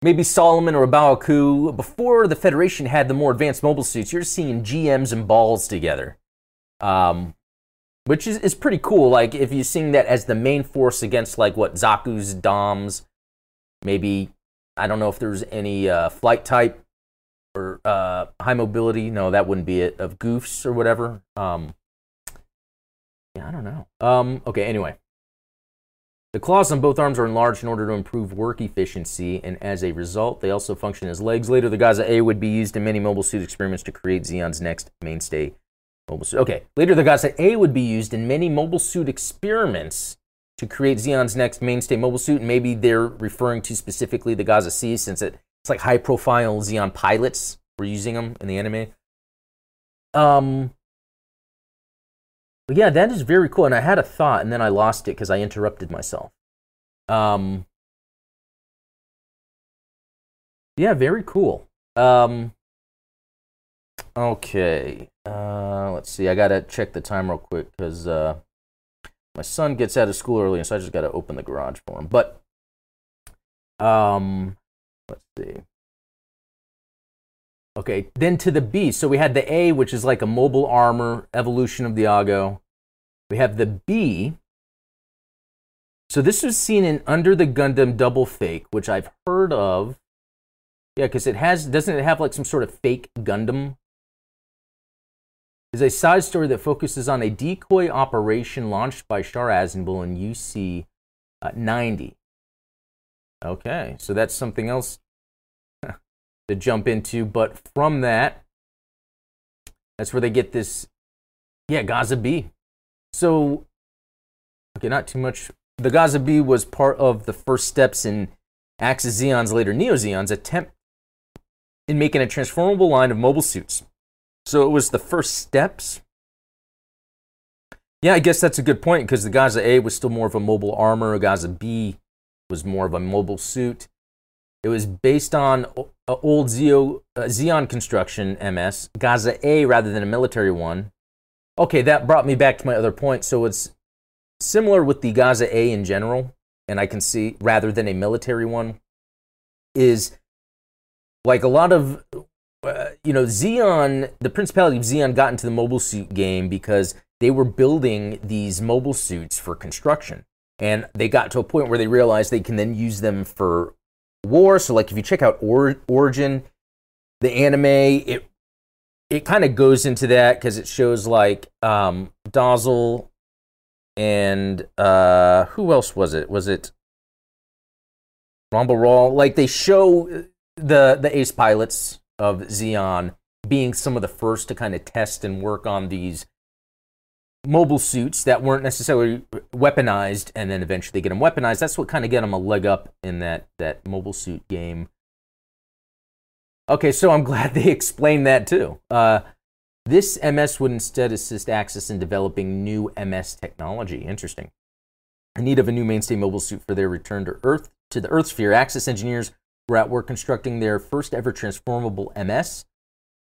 maybe Solomon or Baoa Qu, before the Federation had the more advanced mobile suits, you're seeing GMs and balls together. Um, which is, is pretty cool. Like if you're seeing that as the main force against like what Zaku's DOMs, maybe I don't know if there's any uh, flight type or uh, high mobility. No, that wouldn't be it. Of Goufs or whatever. Um, yeah, I don't know. Um, okay, anyway. The claws on both arms are enlarged in order to improve work efficiency, and as a result, they also function as legs. Later, the Gaza A would be used in many mobile suit experiments to create Zeon's next mainstay mobile suit. Okay, later, the Gaza A would be used in many mobile suit experiments to create Zeon's next mainstay mobile suit, and maybe they're referring to specifically the Gaza C, since it, it's like high profile Zeon pilots were using them in the anime. Um, but yeah, that is very cool. And I had a thought and then I lost it because I interrupted myself. Um, yeah, very cool. Um, okay. Uh, let's see. I got to check the time real quick because uh, my son gets out of school early, and so I just got to open the garage for him. But um, let's see. Okay, then to the B. So we had the A, which is like a mobile armor evolution of the Oggo. We have the B. So this was seen in Under the Gundam Double Fake, which I've heard of. Yeah, because it has, doesn't it have like some sort of fake Gundam? Is a side story that focuses on a decoy operation launched by Char Aznable in UC uh, 90. Okay, so that's something else to jump into. But from that, that's where they get this, yeah, Gaza B. So, okay, not too much. The Gaza B was part of the first steps in Axis Zeon's, later Neo Zeon's attempt in making a transformable line of mobile suits. So it was the first steps. Yeah, I guess that's a good point because the Gaza A was still more of a mobile armor. A Gaza B was more of a mobile suit. It was based on old Zeo, uh, construction MS, Gaza A rather than a military one. Okay, that brought me back to my other point. So it's similar with the Gaza A in general, and I can see rather than a military one, is like a lot of, uh, you know, Zeon, the Principality of Zeon got into the mobile suit game because they were building these mobile suits for construction. And they got to a point where they realized they can then use them for war. So, like, if you check out or- Origin, the anime, it it kind of goes into that because it shows like um, Dazil and uh, who else was it? Was it Ramba Ral? Like they show the the ace pilots of Zeon being some of the first to kind of test and work on these mobile suits that weren't necessarily weaponized and then eventually get them weaponized. That's what kind of get them a leg up in that, that mobile suit game. Okay, so I'm glad they explained that too. Uh, this MS would instead assist Axis in developing new MS technology. Interesting. In need of a new mainstay mobile suit for their return to Earth to the Earth sphere, Axis engineers were at work constructing their first ever transformable MS.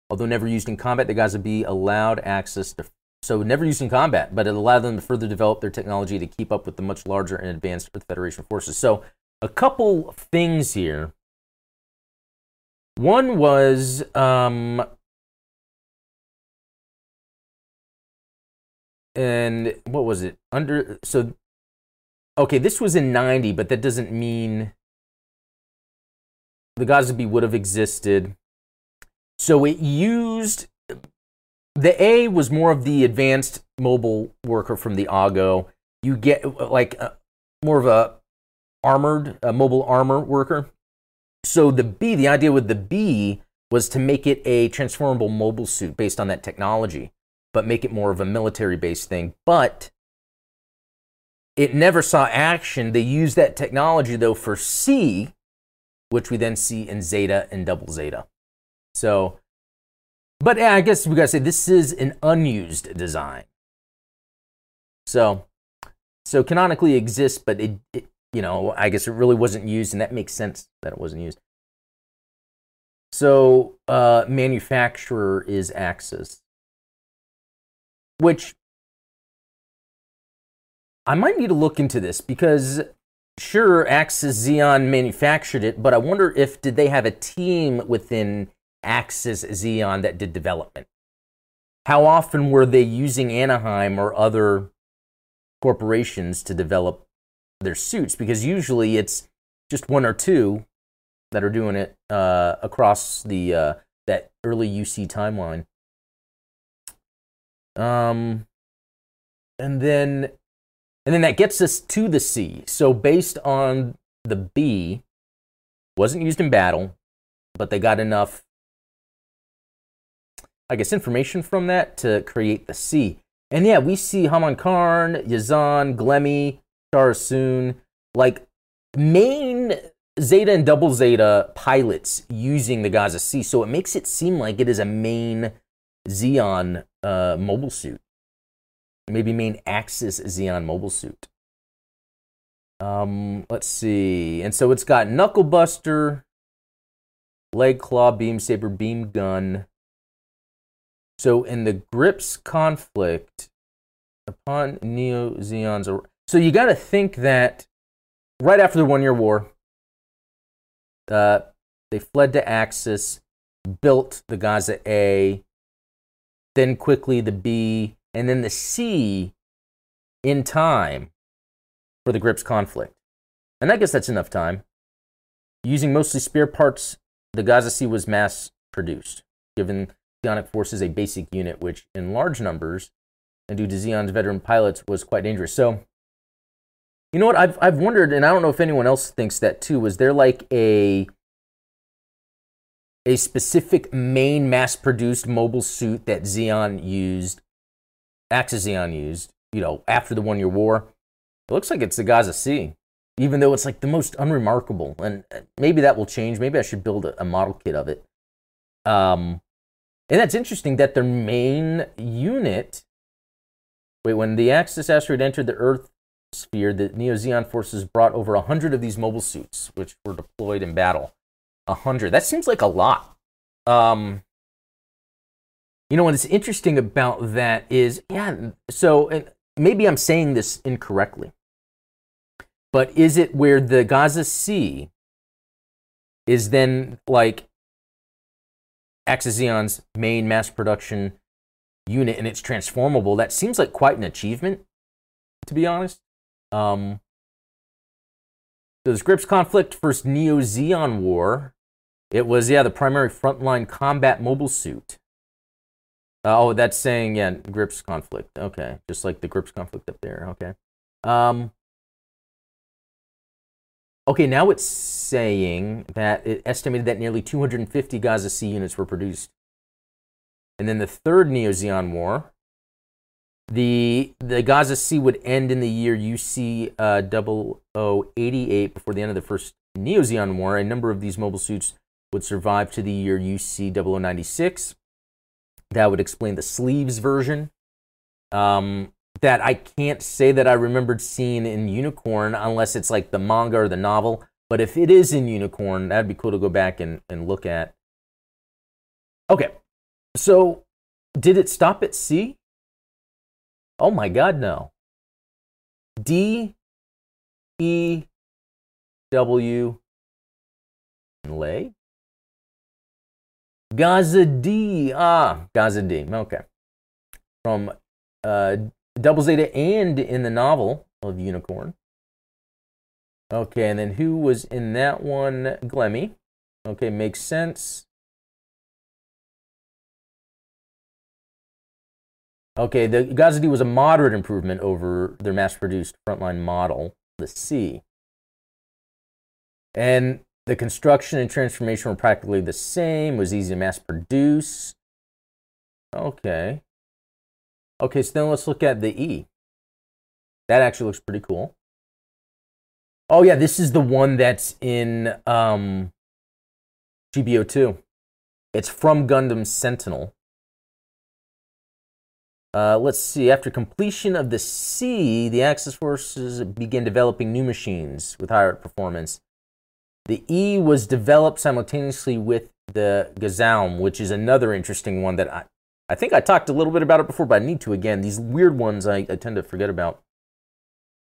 Although never used in combat, the Gaza B allowed Axis to so never used in combat, but it allowed them to further develop their technology to keep up with the much larger and advanced Earth Federation forces. So a couple things here. One was um, and what was it under so okay this was in 90 but that doesn't mean the Gaza B would have existed so it used the A was more of the advanced mobile worker from the Oggo. You get like uh, more of a armored uh, mobile armor worker. So the B, the idea with the B was to make it a transformable mobile suit based on that technology, but make it more of a military based thing. But it never saw action. They used that technology though for C, which we then see in Zeta and Double Zeta. So but yeah, I guess we gotta say this is an unused design. So, so canonically exists, but it, it, you know, I guess it really wasn't used, and that makes sense that it wasn't used. So, uh, manufacturer is Axis, which I might need to look into this because sure, Axis Zeon manufactured it, but I wonder if did they have a team within Axis Zeon that did development? How often were they using Anaheim or other corporations to develop their suits? Because usually it's just one or two that are doing it uh, across the uh, that early UC timeline. Um, and then and then that gets us to the C. So based on the B, wasn't used in battle, but they got enough I guess, information from that to create the C. And yeah, we see Haman Karn, Yazan, Glemmy, Soon, like main Zeta and Double Zeta pilots using the Gaza C. So it makes it seem like it is a main Zeon uh, mobile suit. Maybe main Axis Zeon mobile suit. Um, let's see. And so it's got Knuckle Buster, Leg Claw, Beam Saber, Beam Gun, so in the Gryps conflict, upon Neo Zeon's, so you got to think that right after the One Year War, uh, they fled to Axis, built the Gaza A, then quickly the B, and then the C in time for the Gryps conflict. And I guess that's enough time. Using mostly spare parts, the Gaza C was mass produced, given Zeonic forces a basic unit, which in large numbers and due to Zeon's veteran pilots was quite dangerous. So, you know what? I've, I've wondered, and I don't know if anyone else thinks that too, was there like a a specific main mass produced mobile suit that Zeon used, Axis Zeon used, you know, after the one year war? It looks like it's the Gaza C, even though it's like the most unremarkable. And uh, maybe that will change. Maybe I should build a, a model kit of it. Um, and that's interesting that their main unit. Wait, when the Axis asteroid entered the Earth sphere, the Neo Zeon forces brought over 100 of these mobile suits, which were deployed in battle. 100. That seems like a lot. Um, you know, what's interesting about that is, yeah, so maybe I'm saying this incorrectly, but is it where the Gaza C is then like Axis main mass production unit and it's transformable, that seems like quite an achievement, to be honest. Um, so the Gryps conflict, first Neo Zeon War, it was, yeah, the primary frontline combat mobile suit. Uh, oh, that's saying, yeah, Gryps conflict. Okay, just like the Gryps conflict up there. Okay. Um, Okay, now it's saying that it estimated that nearly 250 Gaza C units were produced. And then the third Neo Zeon War, The the Gaza C would end in the year UC uh, 0088 before the end of the first Neo Zeon War. A number of these mobile suits would survive to the year UC 0096. That would explain the sleeves version. Um, that I can't say that I remembered seeing in Unicorn unless it's like the manga or the novel. But if it is in Unicorn, that'd be cool to go back and, and look at. Okay, so did it stop at C? Oh my God, no. D, E, W, lay. Gaza D. Ah, Gaza D. Okay. From uh, Double Zeta and in the novel of Unicorn. Okay, and then who was in that one? Glemmy. Okay, makes sense. Okay, the Gaza D was a moderate improvement over their mass-produced frontline model, the C. And the construction and transformation were practically the same, was easy to mass produce. Okay. Okay, so then let's look at the E. That actually looks pretty cool. Oh yeah, this is the one that's in um, GBO2. It's from Gundam Sentinel. Uh, let's see. After completion of the C, the Axis forces began developing new machines with higher performance. The E was developed simultaneously with the Gazaum, which is another interesting one that I, I think I talked a little bit about it before, but I need to again. These weird ones I, I tend to forget about.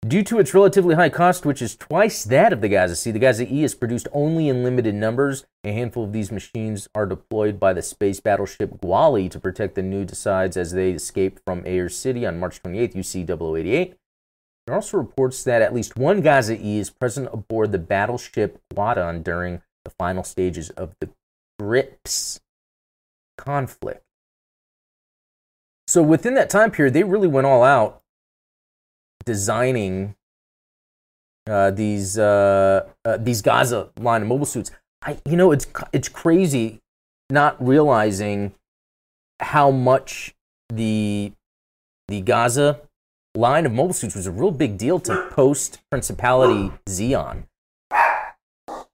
Due to its relatively high cost, which is twice that of the Gaza C, the Gaza E is produced only in limited numbers. A handful of these machines are deployed by the space battleship Gwali to protect the New Desides as they escape from Ayers City on March 28th, UC 0088. There are also reports that at least one Gaza E is present aboard the battleship Guadon during the final stages of the Gryps conflict. So within that time period, they really went all out designing uh, these uh, uh, these Gaza line of mobile suits. I, you know, it's it's crazy not realizing how much the the Gaza line of mobile suits was a real big deal to post Principality Zeon.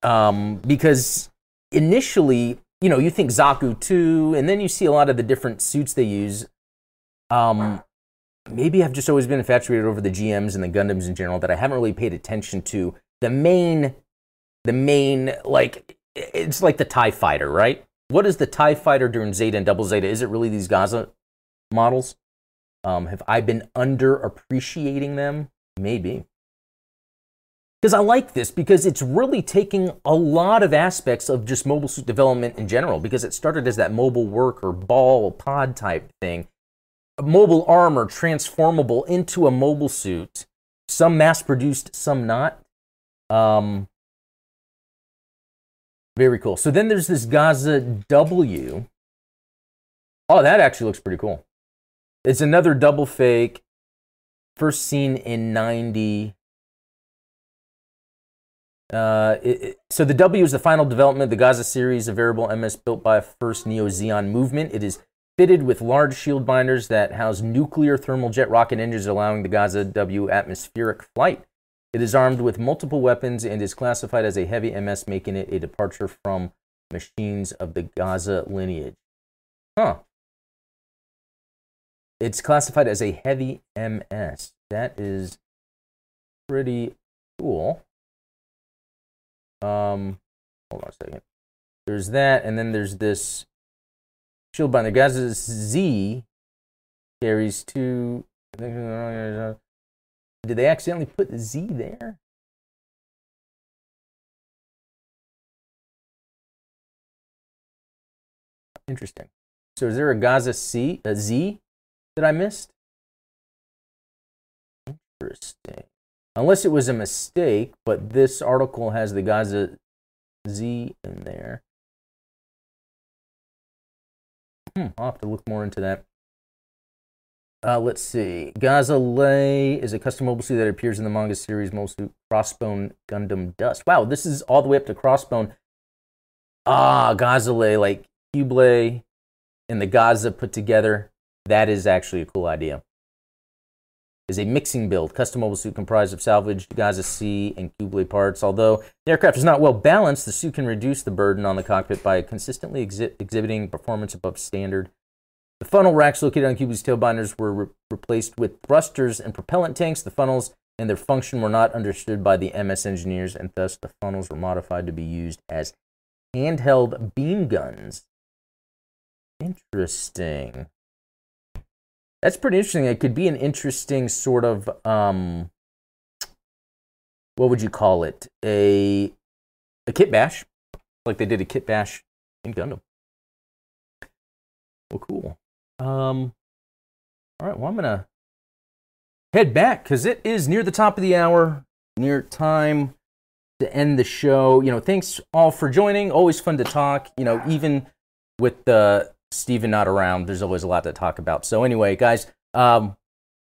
Um, because initially, you know, you think Zaku 2, and then you see a lot of the different suits they use. Um, maybe I've just always been infatuated over the GMs and the Gundams in general that I haven't really paid attention to the main, the main like it's like the Tie Fighter, right? What is the Tie Fighter during Zeta and Double Zeta? Is it really these Gaza models? Um, have I been underappreciating them? Maybe. Because I like this because it's really taking a lot of aspects of just mobile suit development in general. Because it started as that mobile worker ball pod type thing, mobile armor transformable into a mobile suit, some mass produced, some not. Um, very cool. So then there's this Gaza W. Oh, that actually looks pretty cool. It's another double fake. First seen in 90. Uh, it, it, so the W is the final development of the Gaza series, a variable MS built by first Neo Zeon movement. It is fitted with large shield binders that house nuclear thermal jet rocket engines, allowing the Gaza W atmospheric flight. It is armed with multiple weapons and is classified as a heavy MS, making it a departure from machines of the Gaza lineage. Huh. It's classified as a heavy MS. That is pretty cool. Um, hold on a second. There's that, and then there's this shield binder. Gaza Z carries two. Did they accidentally put the Z there? Interesting. So is there a Gaza C, a Z that I missed? Interesting. Unless it was a mistake, but this article has the Gaza Z in there. Hmm, I'll have to look more into that. Uh, let's see. Gaza Lay is a custom mobile suit that appears in the manga series mobile suit Crossbone Gundam Dust. Wow, this is all the way up to Crossbone. Ah, Gaza Lay, like Qubeley and the Gaza put together. That is actually a cool idea. Is a mixing build, custom mobile suit comprised of salvaged Gaza C and Qubeley parts. Although the aircraft is not well balanced, the suit can reduce the burden on the cockpit by consistently exhi- exhibiting performance above standard. The funnel racks located on Qubeley's tail binders were re- replaced with thrusters and propellant tanks. The funnels and their function were not understood by the MS engineers, and thus the funnels were modified to be used as handheld beam guns. Interesting. That's pretty interesting. It could be an interesting sort of um, what would you call it? A a kit bash, like they did a kit bash in Gundam. Well, cool. Um, all right. Well, I'm gonna head back because it is near the top of the hour, near time to end the show. You know, thanks all for joining. Always fun to talk. You know, even with the Steven not around, there's always a lot to talk about. So anyway, guys, um,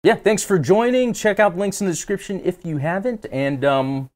yeah, thanks for joining. Check out links in the description if you haven't, and um,